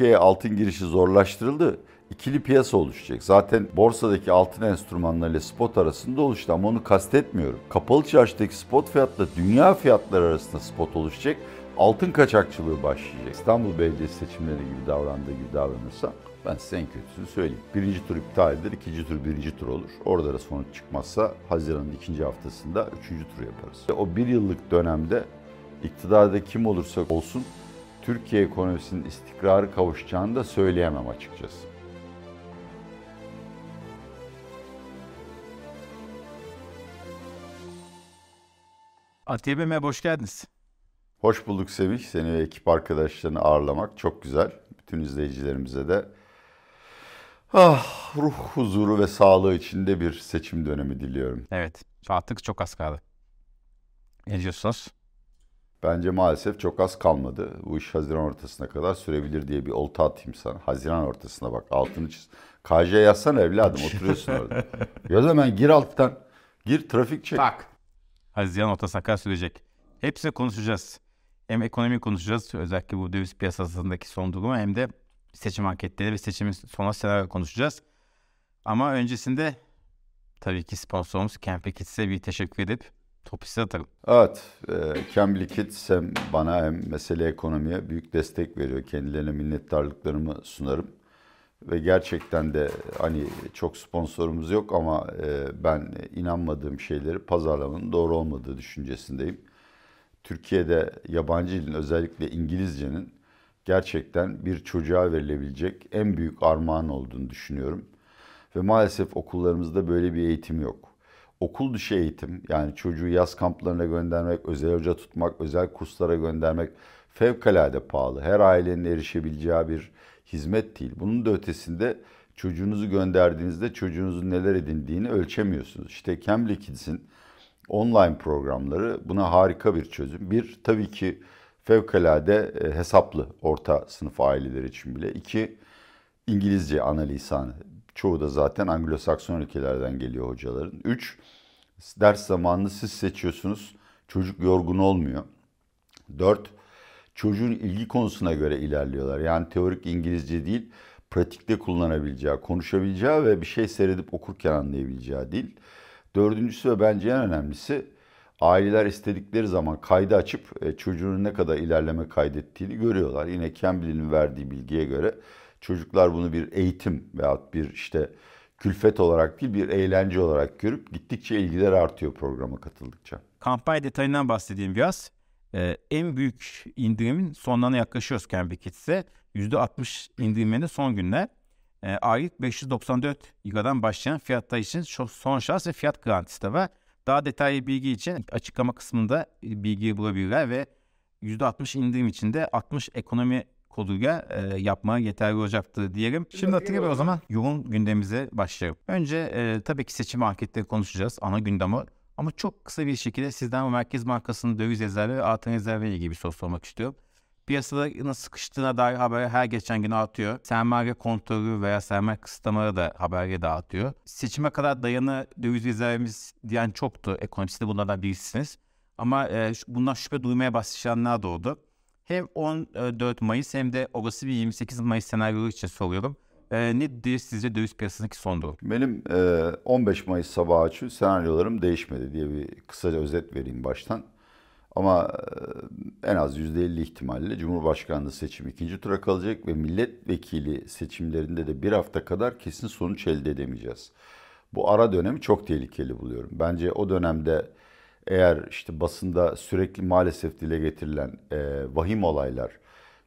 Türkiye'ye altın girişi zorlaştırıldı. İkili piyasa oluşacak. Zaten borsadaki altın enstrümanlarıyla spot arasında oluştu ama onu kastetmiyorum. Kapalı çarşıdaki spot fiyatla dünya fiyatları arasında spot oluşacak. Altın kaçakçılığı başlayacak. İstanbul Belediyesi seçimleri gibi davrandığı gibi davranırsa ben size en kötüsünü söyleyeyim. Birinci tur iptal edilir, ikinci tur birinci tur olur. Orada da sonuç çıkmazsa Haziran'ın ikinci haftasında üçüncü tur yaparız. O bir yıllık dönemde iktidarda kim olursa olsun Türkiye ekonomisinin istikrarı kavuşacağını da söyleyemem açıkçası. Atiye merhaba, hoş geldiniz. Hoş bulduk Sevih. Seni ve ekip arkadaşlarını ağırlamak çok güzel. Bütün izleyicilerimize de ah, ruh huzuru ve sağlığı içinde bir seçim dönemi diliyorum. Evet, artık çok az kaldı. Ne diyorsunuz? Bence maalesef çok az kalmadı. Bu iş Haziran ortasına kadar sürebilir diye bir olta atayım sana. Haziran ortasına bak altını çiz. KJ yazsana evladım oturuyorsun orada. Yaz hemen gir alttan. Gir trafik çek. Tak. Haziran ortasına kadar sürecek. Hepsini konuşacağız. Hem ekonomi konuşacağız özellikle bu döviz piyasasındaki son durumu hem de seçim anketleri ve seçimin sonrası senaryo konuşacağız. Ama öncesinde tabii ki sponsorumuz Camping Kids'e bir teşekkür edip topu size atarım. Evet, e, Cambly Kids hem bana hem mesele ekonomiye büyük destek veriyor. Kendilerine minnettarlıklarımı sunarım. Ve gerçekten de hani çok sponsorumuz yok ama e, ben inanmadığım şeyleri pazarlamanın doğru olmadığı düşüncesindeyim. Türkiye'de yabancı dilin özellikle İngilizcenin gerçekten bir çocuğa verilebilecek en büyük armağan olduğunu düşünüyorum. Ve maalesef okullarımızda böyle bir eğitim yok. Okul dışı eğitim yani çocuğu yaz kamplarına göndermek, özel hoca tutmak, özel kurslara göndermek fevkalade pahalı. Her ailenin erişebileceği bir hizmet değil. Bunun da ötesinde çocuğunuzu gönderdiğinizde çocuğunuzun neler edindiğini ölçemiyorsunuz. İşte Cambly Kids'in online programları buna harika bir çözüm. Bir, tabii ki fevkalade e, hesaplı orta sınıf aileler için bile. İki, İngilizce ana lisanı. Çoğu da zaten Anglo-Sakson ülkelerden geliyor hocaların. Üç, ders zamanını siz seçiyorsunuz. Çocuk yorgun olmuyor. Dört, çocuğun ilgi konusuna göre ilerliyorlar. Yani teorik İngilizce değil, pratikte kullanabileceği, konuşabileceği ve bir şey seyredip okurken anlayabileceği değil. Dördüncüsü ve bence en önemlisi aileler istedikleri zaman kaydı açıp e, çocuğunun ne kadar ilerleme kaydettiğini görüyorlar. Yine Cambly'nin verdiği bilgiye göre çocuklar bunu bir eğitim veyahut bir işte külfet olarak değil bir eğlence olarak görüp gittikçe ilgiler artıyor programa katıldıkça. Kampanya detayından bahsedeyim biraz. Ee, en büyük indirimin sonlarına yaklaşıyoruz Cambly Kids'e. %60 indiriminde son günler. Ee, aylık 594 liradan başlayan fiyatlar için son şans ve fiyat garantisi de var. Daha detaylı bilgi için açıklama kısmında e, bilgiyi bulabilirler ve %60 indirim için de 60 ekonomi koduyla e, yapmaya yeterli olacaktır diyelim. Şimdi Atilla Bey o zaman yoğun gündemimize başlayalım. Önce e, tabii ki seçim anketleri konuşacağız. Ana gündemi ama çok kısa bir şekilde sizden Merkez Bankası'nın döviz rezervi ve altın rezervi ile ilgili bir soru sormak istiyorum. Piyasada nasıl sıkıştığına dair haber her geçen gün artıyor. Sermaye kontrolü veya sermaye kısıtlamaları da haberleri dağıtıyor. Seçime kadar dayanı döviz rezervimiz diyen çoktu. Ekonomisti bunlardan birisiniz. Ama e, bundan şüphe duymaya başlayanlar da oldu. Hem 14 Mayıs hem de olası bir 28 Mayıs senaryosu için soruyorum. E, nedir sizce döviz piyasasındaki son durum? Benim e, 15 Mayıs sabahı için senaryolarım değişmedi diye bir kısaca özet vereyim baştan. Ama e, en az %50 ihtimalle Cumhurbaşkanlığı seçimi ikinci tura kalacak ve milletvekili seçimlerinde de bir hafta kadar kesin sonuç elde edemeyeceğiz. Bu ara dönemi çok tehlikeli buluyorum. Bence o dönemde eğer işte basında sürekli maalesef dile getirilen e, vahim olaylar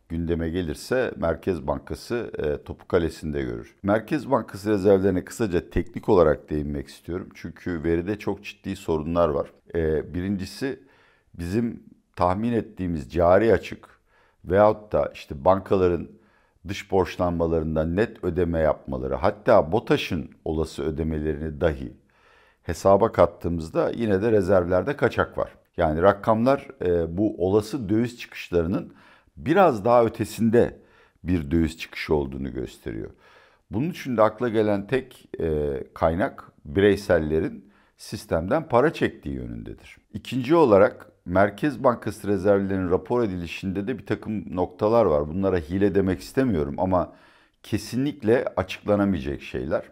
gündeme gelirse Merkez Bankası e, topu kalesinde görür. Merkez Bankası rezervlerine kısaca teknik olarak değinmek istiyorum. Çünkü veride çok ciddi sorunlar var. E, birincisi bizim tahmin ettiğimiz cari açık veyahut da işte bankaların dış borçlanmalarından net ödeme yapmaları hatta BOTAŞ'ın olası ödemelerini dahi hesaba kattığımızda yine de rezervlerde kaçak var. Yani rakamlar e, bu olası döviz çıkışlarının biraz daha ötesinde bir döviz çıkışı olduğunu gösteriyor. Bunun için de akla gelen tek e, kaynak bireysellerin sistemden para çektiği yönündedir. İkinci olarak Merkez Bankası rezervlerinin rapor edilişinde de bir takım noktalar var. Bunlara hile demek istemiyorum ama kesinlikle açıklanamayacak şeyler.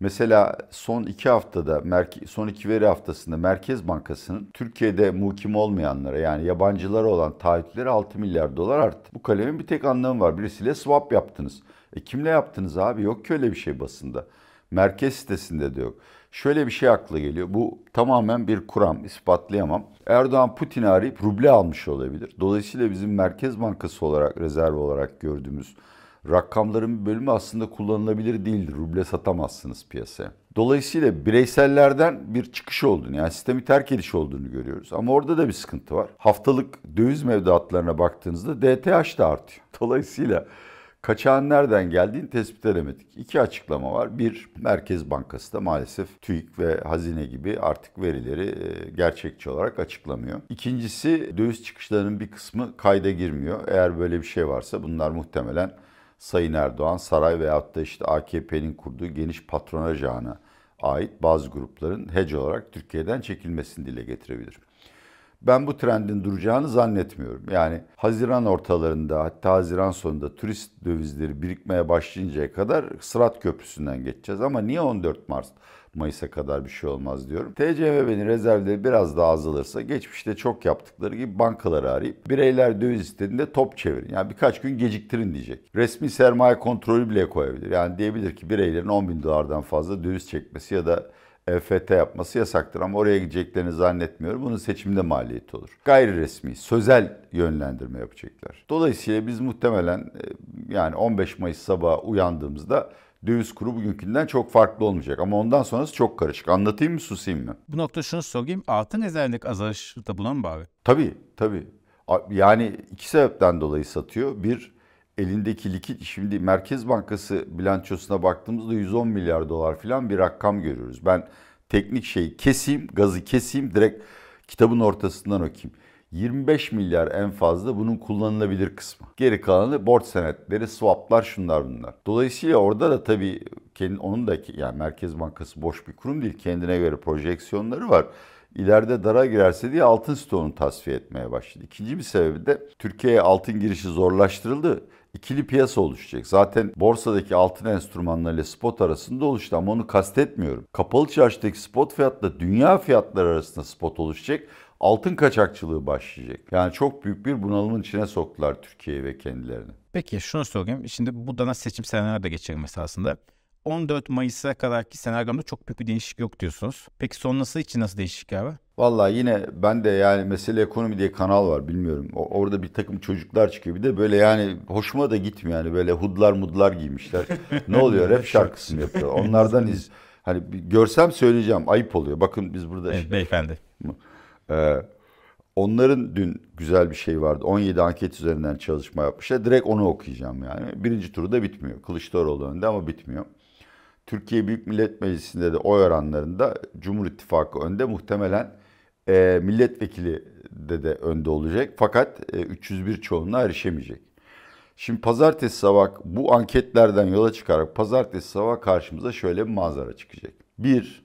Mesela son iki haftada, son iki veri haftasında Merkez Bankası'nın Türkiye'de muhkim olmayanlara yani yabancılara olan taahhütleri 6 milyar dolar arttı. Bu kalemin bir tek anlamı var. Birisiyle swap yaptınız. E kimle yaptınız abi? Yok ki öyle bir şey basında. Merkez sitesinde de yok. Şöyle bir şey akla geliyor. Bu tamamen bir kuram, ispatlayamam. Erdoğan Putin'i arayıp ruble almış olabilir. Dolayısıyla bizim Merkez Bankası olarak, rezerv olarak gördüğümüz rakamların bir bölümü aslında kullanılabilir değildir. Ruble satamazsınız piyasaya. Dolayısıyla bireysellerden bir çıkış olduğunu yani sistemi terk ediş olduğunu görüyoruz. Ama orada da bir sıkıntı var. Haftalık döviz mevduatlarına baktığınızda DTH da artıyor. Dolayısıyla kaçağın nereden geldiğini tespit edemedik. İki açıklama var. Bir, Merkez Bankası da maalesef TÜİK ve Hazine gibi artık verileri e, gerçekçi olarak açıklamıyor. İkincisi, döviz çıkışlarının bir kısmı kayda girmiyor. Eğer böyle bir şey varsa bunlar muhtemelen Sayın Erdoğan saray veyahut da işte AKP'nin kurduğu geniş patronaj ağına ait bazı grupların hedge olarak Türkiye'den çekilmesini dile getirebilir. Ben bu trendin duracağını zannetmiyorum. Yani Haziran ortalarında hatta Haziran sonunda turist dövizleri birikmeye başlayıncaya kadar Sırat Köprüsü'nden geçeceğiz. Ama niye 14 Mart Mayıs'a kadar bir şey olmaz diyorum. TCMB'nin rezervleri biraz daha azalırsa geçmişte çok yaptıkları gibi bankaları arayıp bireyler döviz istediğinde top çevirin. Yani birkaç gün geciktirin diyecek. Resmi sermaye kontrolü bile koyabilir. Yani diyebilir ki bireylerin 10 bin dolardan fazla döviz çekmesi ya da EFT yapması yasaktır ama oraya gideceklerini zannetmiyorum. Bunun seçimde maliyeti olur. Gayri resmi, sözel yönlendirme yapacaklar. Dolayısıyla biz muhtemelen e, yani 15 Mayıs sabahı uyandığımızda döviz kuru bugünkünden çok farklı olmayacak. Ama ondan sonrası çok karışık. Anlatayım mı susayım mı? Bu nokta şunu sorayım. Altın rezervindeki azalış da buna mı bağlı? Tabii tabii. Yani iki sebepten dolayı satıyor. Bir, elindeki likit şimdi Merkez Bankası bilançosuna baktığımızda 110 milyar dolar falan bir rakam görüyoruz. Ben teknik şeyi keseyim, gazı keseyim direkt kitabın ortasından okuyayım. 25 milyar en fazla bunun kullanılabilir kısmı. Geri kalanı borç senetleri, swaplar şunlar bunlar. Dolayısıyla orada da tabii kendi, onun da yani Merkez Bankası boş bir kurum değil. Kendine göre projeksiyonları var. İleride dara girerse diye altın stoğunu tasfiye etmeye başladı. İkinci bir sebebi de Türkiye'ye altın girişi zorlaştırıldı ikili piyasa oluşacak. Zaten borsadaki altın enstrümanlarıyla spot arasında oluştu ama onu kastetmiyorum. Kapalı çarşıdaki spot fiyatla dünya fiyatları arasında spot oluşacak altın kaçakçılığı başlayacak. Yani çok büyük bir bunalımın içine soktular Türkiye'yi ve kendilerini. Peki şunu sorayım. Şimdi bu dana seçim senaryoları da geçelim esasında. 14 Mayıs'a kadarki senaryomda çok büyük bir değişiklik yok diyorsunuz. Peki sonrası için nasıl değişiklikler var? Vallahi yine ben de yani Mesele Ekonomi diye kanal var bilmiyorum. O, orada bir takım çocuklar çıkıyor. Bir de böyle yani hoşuma da gitmiyor yani böyle hudlar mudlar giymişler. ne oluyor rap şarkısı mı yapıyor? Onlardan iz. Hani görsem söyleyeceğim ayıp oluyor. Bakın biz burada. Evet, beyefendi. Ee, onların dün güzel bir şey vardı. 17 anket üzerinden çalışma yapmışlar. Direkt onu okuyacağım yani. Birinci turu da bitmiyor. Kılıçdaroğlu önde ama bitmiyor. Türkiye Büyük Millet Meclisi'nde de oy oranlarında Cumhur İttifakı önde. Muhtemelen e, milletvekili de de önde olacak. Fakat e, 301 çoğunluğa erişemeyecek. Şimdi pazartesi sabah bu anketlerden yola çıkarak pazartesi sabah karşımıza şöyle bir manzara çıkacak. Bir,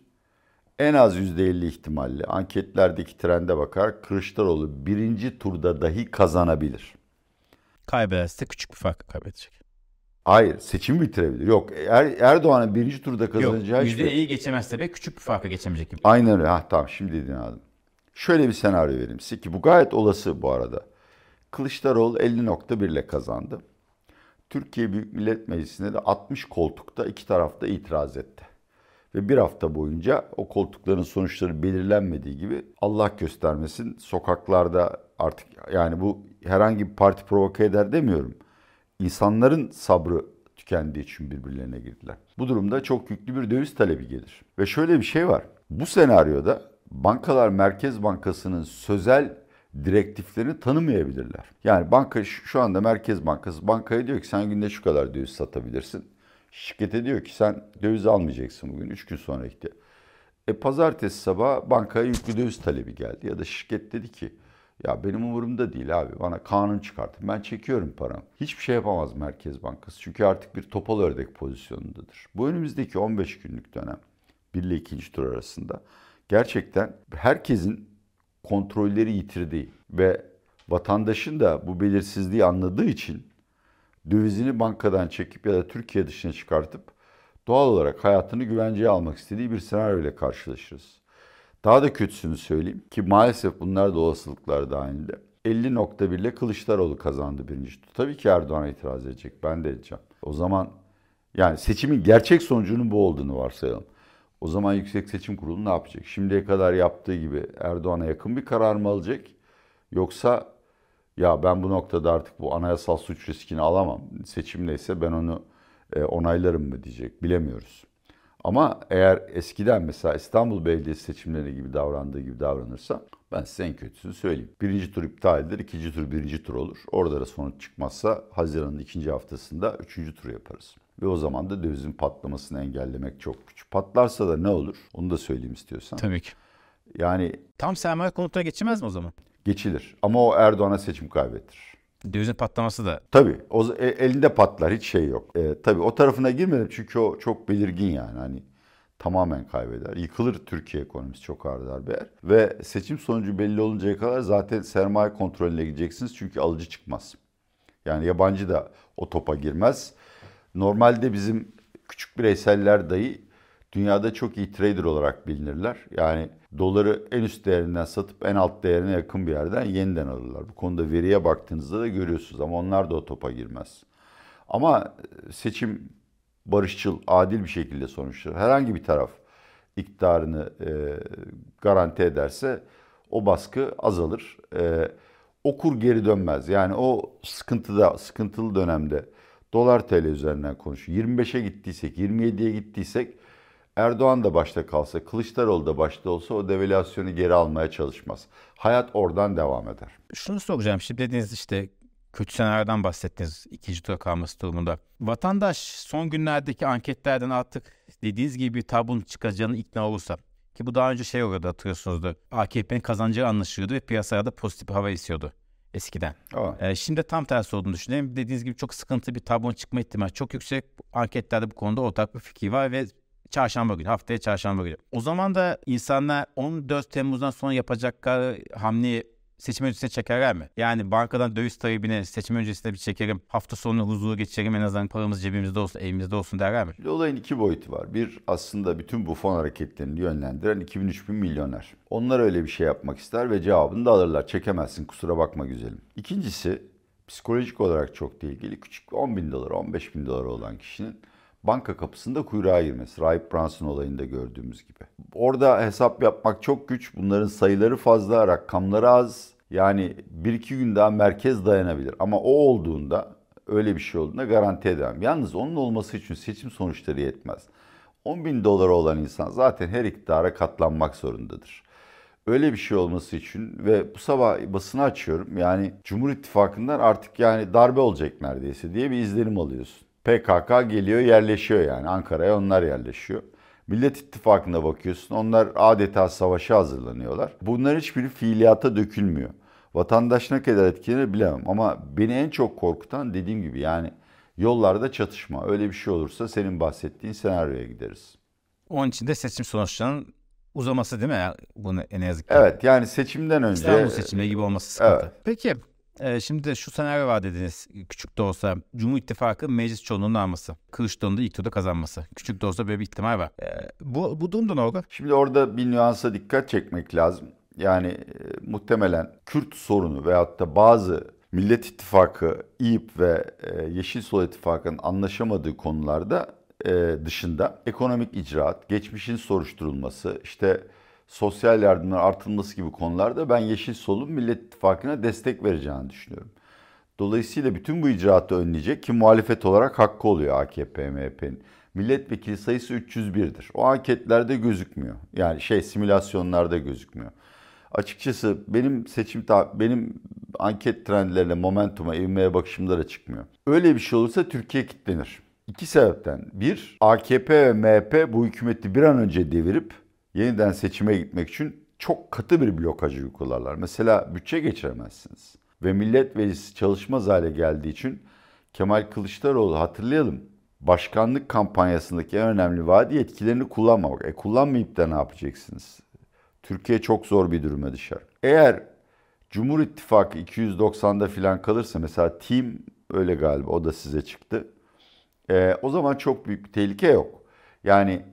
en az %50 ihtimalle anketlerdeki trende bakar Kılıçdaroğlu birinci turda dahi kazanabilir. Kaybederse küçük bir fark kaybedecek. Hayır seçim bitirebilir. Yok er, Erdoğan'ın birinci turda kazanacağı... Yok %50'yi geçemezse de küçük bir farka geçemeyecek gibi. Aynen öyle. Ha, tamam şimdi dedin adam. Şöyle bir senaryo vereyim size ki bu gayet olası bu arada. Kılıçdaroğlu 50.1 ile kazandı. Türkiye Büyük Millet Meclisi'nde de 60 koltukta iki tarafta itiraz etti. Ve bir hafta boyunca o koltukların sonuçları belirlenmediği gibi Allah göstermesin sokaklarda artık yani bu herhangi bir parti provoke eder demiyorum. İnsanların sabrı tükendiği için birbirlerine girdiler. Bu durumda çok yüklü bir döviz talebi gelir. Ve şöyle bir şey var. Bu senaryoda bankalar Merkez Bankası'nın sözel direktiflerini tanımayabilirler. Yani banka şu anda Merkez Bankası bankaya diyor ki sen günde şu kadar döviz satabilirsin. Şirkete diyor ki sen döviz almayacaksın bugün 3 gün sonra ihtiyaç. E pazartesi sabah bankaya yüklü döviz talebi geldi ya da şirket dedi ki ya benim umurumda değil abi bana kanun çıkartın ben çekiyorum paramı. Hiçbir şey yapamaz Merkez Bankası çünkü artık bir topal ördek pozisyonundadır. Bu önümüzdeki 15 günlük dönem 1 ile 2. tur arasında gerçekten herkesin kontrolleri yitirdiği ve vatandaşın da bu belirsizliği anladığı için dövizini bankadan çekip ya da Türkiye dışına çıkartıp doğal olarak hayatını güvenceye almak istediği bir senaryo ile karşılaşırız. Daha da kötüsünü söyleyeyim ki maalesef bunlar da olasılıklar dahilinde. 50.1 ile Kılıçdaroğlu kazandı birinci tur. Tabii ki Erdoğan'a itiraz edecek. Ben de edeceğim. O zaman yani seçimin gerçek sonucunun bu olduğunu varsayalım. O zaman Yüksek Seçim Kurulu ne yapacak? Şimdiye kadar yaptığı gibi Erdoğan'a yakın bir karar mı alacak? Yoksa ya ben bu noktada artık bu anayasal suç riskini alamam. Seçim neyse ben onu e, onaylarım mı diyecek. Bilemiyoruz. Ama eğer eskiden mesela İstanbul Belediyesi seçimleri gibi davrandığı gibi davranırsa ben size en kötüsünü söyleyeyim. Birinci tur iptal edilir, ikinci tur birinci tur olur. Orada da sonuç çıkmazsa Haziran'ın ikinci haftasında üçüncü tur yaparız. Ve o zaman da dövizin patlamasını engellemek çok güç. Patlarsa da ne olur? Onu da söyleyeyim istiyorsan. Tabii ki. Yani Tam sermaye konutuna geçilmez mi o zaman? Geçilir. Ama o Erdoğan'a seçim kaybettirir. Dövizin patlaması da Tabii o e- elinde patlar hiç şey yok. E, tabii o tarafına girmedim çünkü o çok belirgin yani hani tamamen kaybeder. Yıkılır Türkiye ekonomisi çok ağır darbe yer. Ve seçim sonucu belli oluncaya kadar zaten sermaye kontrolüne gideceksiniz çünkü alıcı çıkmaz. Yani yabancı da o topa girmez. Normalde bizim küçük bireyseller dahi dünyada çok iyi trader olarak bilinirler. Yani doları en üst değerinden satıp en alt değerine yakın bir yerden yeniden alırlar. Bu konuda veriye baktığınızda da görüyorsunuz ama onlar da o topa girmez. Ama seçim barışçıl, adil bir şekilde sonuçlanır. Herhangi bir taraf iktidarını e, garanti ederse o baskı azalır. E, o kur geri dönmez. Yani o sıkıntıda, sıkıntılı dönemde dolar TL üzerinden konuşuyor. 25'e gittiysek, 27'ye gittiysek Erdoğan da başta kalsa, Kılıçdaroğlu da başta olsa o devalüasyonu geri almaya çalışmaz. Hayat oradan devam eder. Şunu soracağım. Şimdi dediğiniz işte kötü senaryodan bahsettiniz ikinci tura kalması durumunda. Vatandaş son günlerdeki anketlerden artık dediğiniz gibi bir tablonun çıkacağını ikna olursa ki bu daha önce şey oluyordu hatırlıyorsunuzdur. AKP'nin kazanacağı anlaşılıyordu ve piyasaya da pozitif bir hava esiyordu eskiden. Ee, şimdi tam tersi olduğunu düşünüyorum. Dediğiniz gibi çok sıkıntı bir tablonun çıkma ihtimali çok yüksek. Anketlerde bu konuda ortak bir fikir var ve çarşamba günü, haftaya çarşamba günü. O zaman da insanlar 14 Temmuz'dan sonra yapacakları hamleyi seçim öncesine çekerler mi? Yani bankadan döviz talebini seçim öncesinde bir çekerim, hafta sonu huzuru geçirelim en azından paramız cebimizde olsun, evimizde olsun derler mi? Şimdi olayın iki boyutu var. Bir aslında bütün bu fon hareketlerini yönlendiren 2000-3000 milyoner. Onlar öyle bir şey yapmak ister ve cevabını da alırlar. Çekemezsin kusura bakma güzelim. İkincisi psikolojik olarak çok ilgili. Küçük 10 bin dolar, 15 bin dolar olan kişinin banka kapısında kuyruğa girmesi. Rahip Brunson olayında gördüğümüz gibi. Orada hesap yapmak çok güç. Bunların sayıları fazla, rakamları az. Yani bir iki gün daha merkez dayanabilir. Ama o olduğunda öyle bir şey olduğunda garanti edemem. Yalnız onun olması için seçim sonuçları yetmez. 10 bin dolara olan insan zaten her iktidara katlanmak zorundadır. Öyle bir şey olması için ve bu sabah basını açıyorum. Yani Cumhur İttifakı'ndan artık yani darbe olacak neredeyse diye bir izlenim alıyorsun. PKK geliyor yerleşiyor yani Ankara'ya onlar yerleşiyor. Millet İttifakı'na bakıyorsun onlar adeta savaşa hazırlanıyorlar. Bunların hiçbiri fiiliyata dökülmüyor. Vatandaş ne kadar etkilenir bilemem ama beni en çok korkutan dediğim gibi yani yollarda çatışma. Öyle bir şey olursa senin bahsettiğin senaryoya gideriz. Onun için de seçim sonuçlarının uzaması değil mi? Bunu en yazık ki. Evet yani seçimden önce İstanbul seçimleri gibi olması sıkıntı. Evet. Peki e, şimdi de şu senaryo var dediniz küçük de olsa Cumhur İttifakı meclis çoğunluğunu alması. Kılıçdaroğlu'nun da ilk turda kazanması. Küçük de olsa böyle bir ihtimal var. E, bu, bu durumda ne olur? Şimdi orada bir nüansa dikkat çekmek lazım. Yani e, muhtemelen Kürt sorunu veyahut da bazı Millet İttifakı, İYİP ve e, Yeşil Sol İttifakı'nın anlaşamadığı konularda e, dışında ekonomik icraat, geçmişin soruşturulması, işte sosyal yardımların artırılması gibi konularda ben Yeşil Sol'un Millet İttifakı'na destek vereceğini düşünüyorum. Dolayısıyla bütün bu icraatı önleyecek ki muhalefet olarak hakkı oluyor AKP, MHP'nin. Milletvekili sayısı 301'dir. O anketlerde gözükmüyor. Yani şey simülasyonlarda gözükmüyor. Açıkçası benim seçim benim anket trendlerine, momentuma, ivmeye bakışımda da çıkmıyor. Öyle bir şey olursa Türkiye kilitlenir. İki sebepten. Bir, AKP ve MHP bu hükümeti bir an önce devirip yeniden seçime gitmek için çok katı bir blokajı uygularlar. Mesela bütçe geçiremezsiniz. Ve millet meclisi çalışmaz hale geldiği için Kemal Kılıçdaroğlu hatırlayalım. Başkanlık kampanyasındaki en önemli vaadi yetkilerini kullanmamak. E kullanmayıp da ne yapacaksınız? Türkiye çok zor bir duruma düşer. Eğer Cumhur İttifakı 290'da filan kalırsa mesela Team öyle galiba o da size çıktı. E, o zaman çok büyük bir tehlike yok. Yani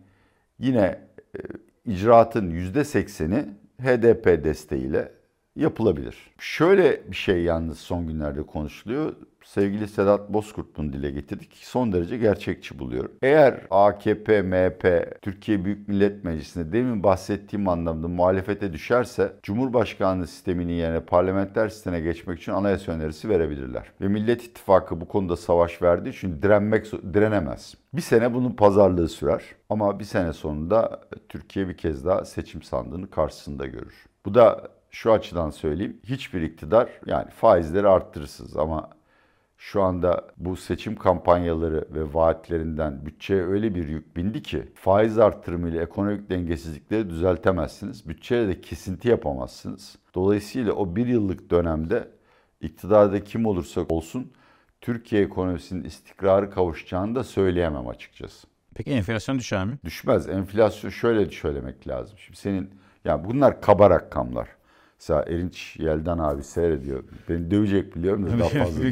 yine e, icraatın %80'i HDP desteğiyle yapılabilir. Şöyle bir şey yalnız son günlerde konuşuluyor. Sevgili Sedat Bozkurt bunu dile getirdik. Son derece gerçekçi buluyorum. Eğer AKP, MHP, Türkiye Büyük Millet Meclisi'nde demin bahsettiğim anlamda muhalefete düşerse Cumhurbaşkanlığı sisteminin yerine parlamenter sisteme geçmek için anayasa önerisi verebilirler. Ve Millet İttifakı bu konuda savaş verdiği için direnmek direnemez. Bir sene bunun pazarlığı sürer ama bir sene sonunda Türkiye bir kez daha seçim sandığını karşısında görür. Bu da şu açıdan söyleyeyim. Hiçbir iktidar yani faizleri arttırırsınız ama şu anda bu seçim kampanyaları ve vaatlerinden bütçeye öyle bir yük bindi ki faiz artırımıyla ekonomik dengesizlikleri düzeltemezsiniz. Bütçeye de kesinti yapamazsınız. Dolayısıyla o bir yıllık dönemde iktidarda kim olursa olsun Türkiye ekonomisinin istikrarı kavuşacağını da söyleyemem açıkçası. Peki enflasyon düşer mi? Düşmez. Enflasyon şöyle söylemek lazım. Şimdi senin yani bunlar kaba rakamlar. Mesela Erinç Yeldan abi seyrediyor. Beni dövecek biliyorum da daha fazla.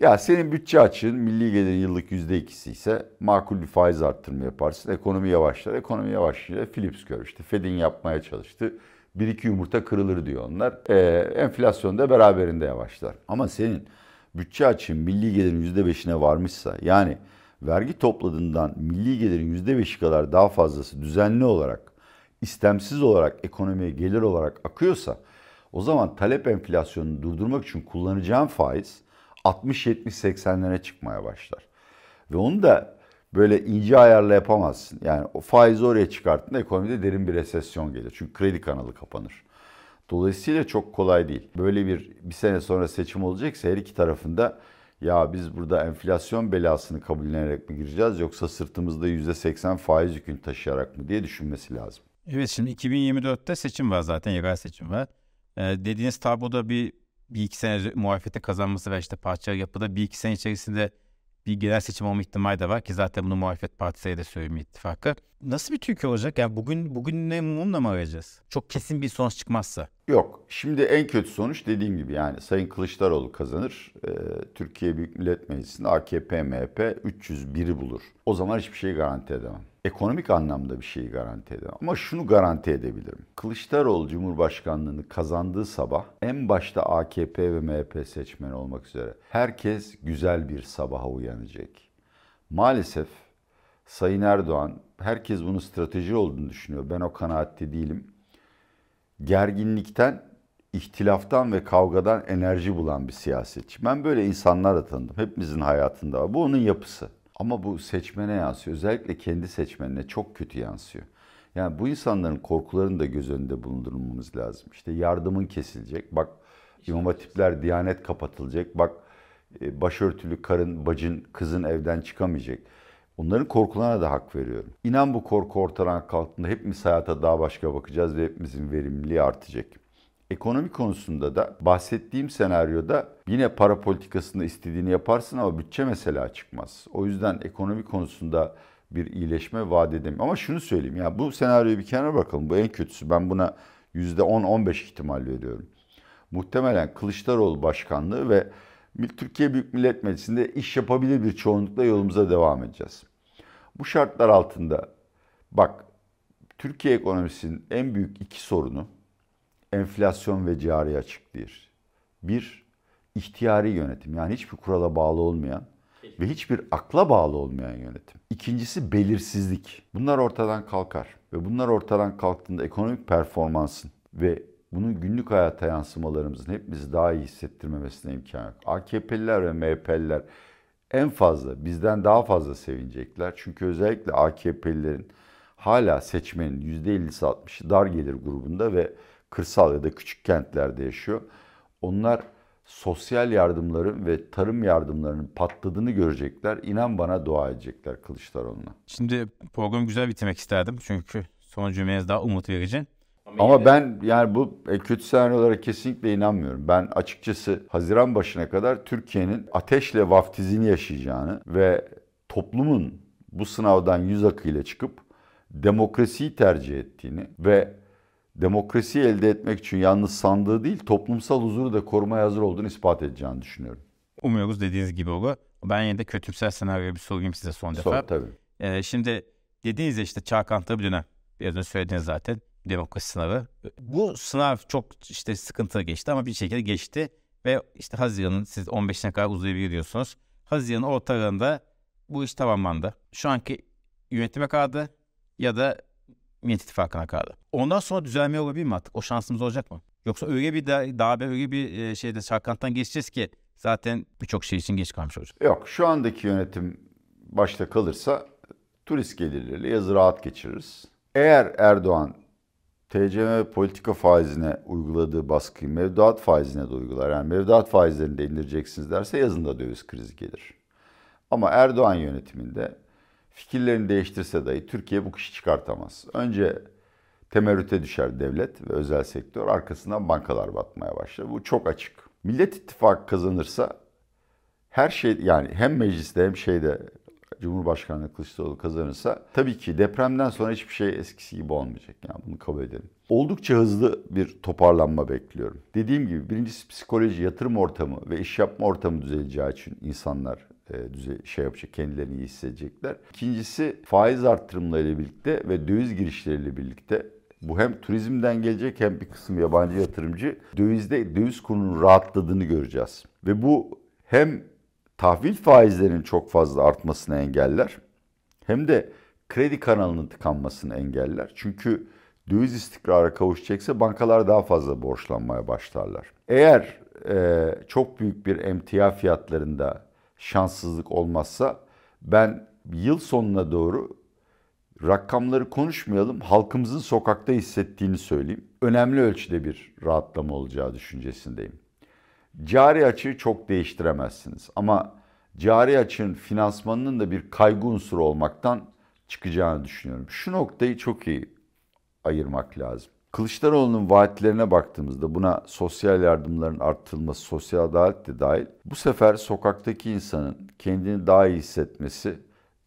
ya senin bütçe açığın milli gelirin yıllık yüzde ikisi ise makul bir faiz arttırma yaparsın. Ekonomi yavaşlar. Ekonomi yavaşlayınca Philips gör işte. Fed'in yapmaya çalıştı. Bir iki yumurta kırılır diyor onlar. Ee, enflasyon da beraberinde yavaşlar. Ama senin bütçe açığın milli gelirin yüzde beşine varmışsa yani vergi topladığından milli gelirin yüzde beşi kadar daha fazlası düzenli olarak istemsiz olarak ekonomiye gelir olarak akıyorsa o zaman talep enflasyonunu durdurmak için kullanacağın faiz 60-70-80'lere çıkmaya başlar. Ve onu da böyle ince ayarla yapamazsın. Yani o faizi oraya çıkarttığında ekonomide derin bir resesyon gelir. Çünkü kredi kanalı kapanır. Dolayısıyla çok kolay değil. Böyle bir bir sene sonra seçim olacaksa her iki tarafında ya biz burada enflasyon belasını kabullenerek mi gireceğiz yoksa sırtımızda %80 faiz yükünü taşıyarak mı diye düşünmesi lazım. Evet şimdi 2024'te seçim var zaten yerel seçim var. Ee, dediğiniz tabloda bir, bir iki sene muhalefete kazanması ve işte parça yapıda bir iki sene içerisinde bir genel seçim olma ihtimali de var ki zaten bunu muhalefet partisiyle de söylüyor ittifakı. Nasıl bir Türkiye olacak? Yani bugün bugün ne mumla mı arayacağız? Çok kesin bir sonuç çıkmazsa. Yok. Şimdi en kötü sonuç dediğim gibi yani Sayın Kılıçdaroğlu kazanır. Ee, Türkiye Büyük Millet Meclisi'nde AKP, MHP 301'i bulur. O zaman hiçbir şey garanti edemem ekonomik anlamda bir şeyi garanti edemem. Ama şunu garanti edebilirim. Kılıçdaroğlu Cumhurbaşkanlığını kazandığı sabah en başta AKP ve MHP seçmeni olmak üzere herkes güzel bir sabaha uyanacak. Maalesef Sayın Erdoğan herkes bunu strateji olduğunu düşünüyor. Ben o kanaatte değilim. Gerginlikten, ihtilaftan ve kavgadan enerji bulan bir siyasetçi. Ben böyle insanlar da tanıdım. Hepimizin hayatında var. Bu onun yapısı. Ama bu seçmene yansıyor. Özellikle kendi seçmenine çok kötü yansıyor. Yani bu insanların korkularını da göz önünde bulundurmamız lazım. İşte yardımın kesilecek. Bak İmam Hatipler, Diyanet kapatılacak. Bak e, başörtülü karın, bacın, kızın evden çıkamayacak. Onların korkularına da hak veriyorum. İnan bu korku ortadan kalktığında hepimiz hayata daha başka bakacağız ve hepimizin verimliliği artacak. Ekonomi konusunda da bahsettiğim senaryoda yine para politikasında istediğini yaparsın ama bütçe mesela çıkmaz. O yüzden ekonomi konusunda bir iyileşme vaat edemiyorum. Ama şunu söyleyeyim ya bu senaryoyu bir kenara bakalım. Bu en kötüsü. Ben buna %10-15 ihtimal veriyorum. Muhtemelen Kılıçdaroğlu başkanlığı ve Türkiye Büyük Millet Meclisi'nde iş yapabilir bir çoğunlukla yolumuza devam edeceğiz. Bu şartlar altında bak Türkiye ekonomisinin en büyük iki sorunu enflasyon ve cari açıktır. Bir, ihtiyari yönetim yani hiçbir kurala bağlı olmayan ve hiçbir akla bağlı olmayan yönetim. İkincisi belirsizlik. Bunlar ortadan kalkar ve bunlar ortadan kalktığında ekonomik performansın ve bunun günlük hayata yansımalarımızın hepimizi daha iyi hissettirmemesine imkan yok. AKP'liler ve MHP'liler en fazla bizden daha fazla sevinecekler. Çünkü özellikle AKP'lilerin hala seçmenin %50'si 60'ı dar gelir grubunda ve kırsal ya da küçük kentlerde yaşıyor. Onlar sosyal yardımların ve tarım yardımlarının patladığını görecekler. İnan bana dua edecekler Kılıçdaroğlu'na. Şimdi programı güzel bitirmek isterdim. Çünkü son cümleniz daha umut verici. Ama, Ama ben yani bu e, kötü senaryolara kesinlikle inanmıyorum. Ben açıkçası Haziran başına kadar Türkiye'nin ateşle vaftizini yaşayacağını ve toplumun bu sınavdan yüz akıyla çıkıp demokrasiyi tercih ettiğini ve demokrasiyi elde etmek için yalnız sandığı değil toplumsal huzuru da korumaya hazır olduğunu ispat edeceğini düşünüyorum. Umuyoruz dediğiniz gibi olur. Ben yine de kötümser senaryoyu bir sorayım size son defa. Sor tabii. Ee, şimdi dediğiniz işte çalkantılı bir dönem. Biraz önce söylediniz zaten demokrasi sınavı. Bu sınav çok işte sıkıntılı geçti ama bir şekilde geçti. Ve işte Haziran'ın siz 15'ine kadar uzayabilir diyorsunuz. Haziran'ın ortalarında bu iş tamamlandı. Şu anki yönetime kaldı ya da Millet İttifakı'na kaldı. Ondan sonra düzelme olabilir mi artık? O şansımız olacak mı? Yoksa öyle bir daha, öyle bir e, şeyde çalkantıdan geçeceğiz ki zaten birçok şey için geç kalmış olacak. Yok şu andaki yönetim başta kalırsa turist gelirleriyle yazı rahat geçiririz. Eğer Erdoğan TCM politika faizine uyguladığı baskıyı mevduat faizine de uygular. Yani mevduat faizlerini de indireceksiniz derse yazında döviz krizi gelir. Ama Erdoğan yönetiminde fikirlerini değiştirse dahi Türkiye bu kişi çıkartamaz. Önce temerrüte düşer devlet ve özel sektör. Arkasından bankalar batmaya başlar. Bu çok açık. Millet İttifakı kazanırsa her şey yani hem mecliste hem şeyde Cumhurbaşkanlığı Kılıçdaroğlu kazanırsa tabii ki depremden sonra hiçbir şey eskisi gibi olmayacak. Yani bunu kabul edelim. Oldukça hızlı bir toparlanma bekliyorum. Dediğim gibi birincisi psikoloji, yatırım ortamı ve iş yapma ortamı düzeleceği için insanlar e, düze şey yapacak, kendilerini iyi hissedecekler. İkincisi faiz arttırımlarıyla birlikte ve döviz girişleriyle birlikte bu hem turizmden gelecek hem bir kısım yabancı yatırımcı dövizde döviz kurunun rahatladığını göreceğiz. Ve bu hem tahvil faizlerinin çok fazla artmasını engeller hem de kredi kanalının tıkanmasını engeller. Çünkü döviz istikrara kavuşacaksa bankalar daha fazla borçlanmaya başlarlar. Eğer e, çok büyük bir emtia fiyatlarında şanssızlık olmazsa ben yıl sonuna doğru rakamları konuşmayalım, halkımızın sokakta hissettiğini söyleyeyim. Önemli ölçüde bir rahatlama olacağı düşüncesindeyim. Cari açığı çok değiştiremezsiniz ama cari açığın finansmanının da bir kaygı unsuru olmaktan çıkacağını düşünüyorum. Şu noktayı çok iyi ayırmak lazım. Kılıçdaroğlu'nun vaatlerine baktığımızda buna sosyal yardımların arttırılması, sosyal adalet de dahil. Bu sefer sokaktaki insanın kendini daha iyi hissetmesi,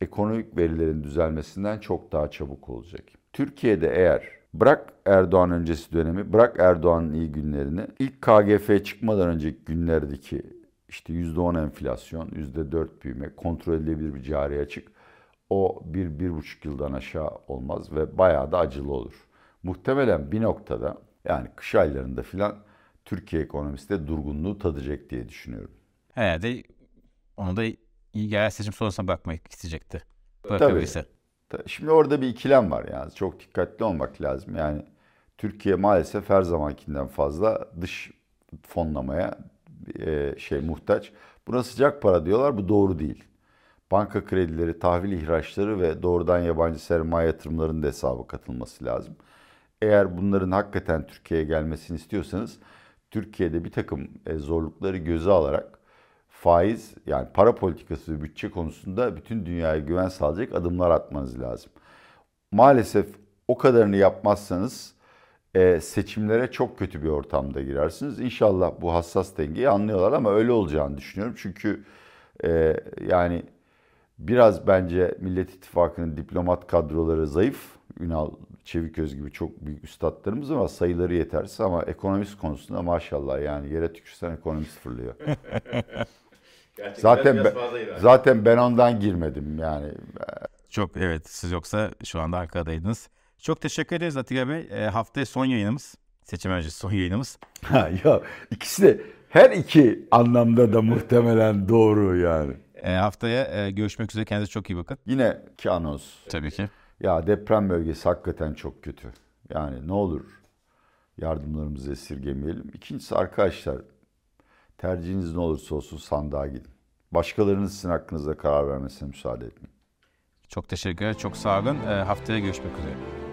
ekonomik verilerin düzelmesinden çok daha çabuk olacak. Türkiye'de eğer bırak Erdoğan öncesi dönemi, bırak Erdoğan'ın iyi günlerini, ilk KGF çıkmadan önceki günlerdeki işte %10 enflasyon, %4 büyüme, kontrol edilebilir bir cari açık, o bir, bir buçuk yıldan aşağı olmaz ve bayağı da acılı olur muhtemelen bir noktada yani kış aylarında filan Türkiye ekonomisi de durgunluğu tadacak diye düşünüyorum. Herhalde onu da iyi yerel seçim sonrasına bakmak isteyecekti. Tabii. Şimdi orada bir ikilem var yani çok dikkatli olmak lazım. Yani Türkiye maalesef her zamankinden fazla dış fonlamaya e, şey muhtaç. Buna sıcak para diyorlar bu doğru değil. Banka kredileri, tahvil ihraçları ve doğrudan yabancı sermaye yatırımlarının da hesaba katılması lazım. Eğer bunların hakikaten Türkiye'ye gelmesini istiyorsanız Türkiye'de bir takım e, zorlukları göze alarak faiz yani para politikası ve bütçe konusunda bütün dünyaya güven sağlayacak adımlar atmanız lazım. Maalesef o kadarını yapmazsanız e, seçimlere çok kötü bir ortamda girersiniz. İnşallah bu hassas dengeyi anlıyorlar ama öyle olacağını düşünüyorum. Çünkü e, yani biraz bence Millet İttifakı'nın diplomat kadroları zayıf. Ünal Çeviköz gibi çok büyük üstadlarımız var. Sayıları yetersiz ama ekonomist konusunda maşallah yani yere tükürsen ekonomist fırlıyor. zaten ben, zaten ben ondan girmedim yani. Çok evet siz yoksa şu anda arkadaydınız. Çok teşekkür ederiz Atilla Bey. E, haftaya son yayınımız. Seçim öncesi son yayınımız. Ha, ya ikisi de her iki anlamda da muhtemelen doğru yani. E, haftaya e, görüşmek üzere. Kendinize çok iyi bakın. Yine ki anons. Tabii ki. Ya deprem bölgesi hakikaten çok kötü. Yani ne olur yardımlarımızı esirgemeyelim. İkincisi arkadaşlar tercihiniz ne olursa olsun sandığa gidin. Başkalarının sizin hakkınızda karar vermesine müsaade etmeyin. Çok teşekkürler. Çok sağ olun. E, haftaya görüşmek üzere.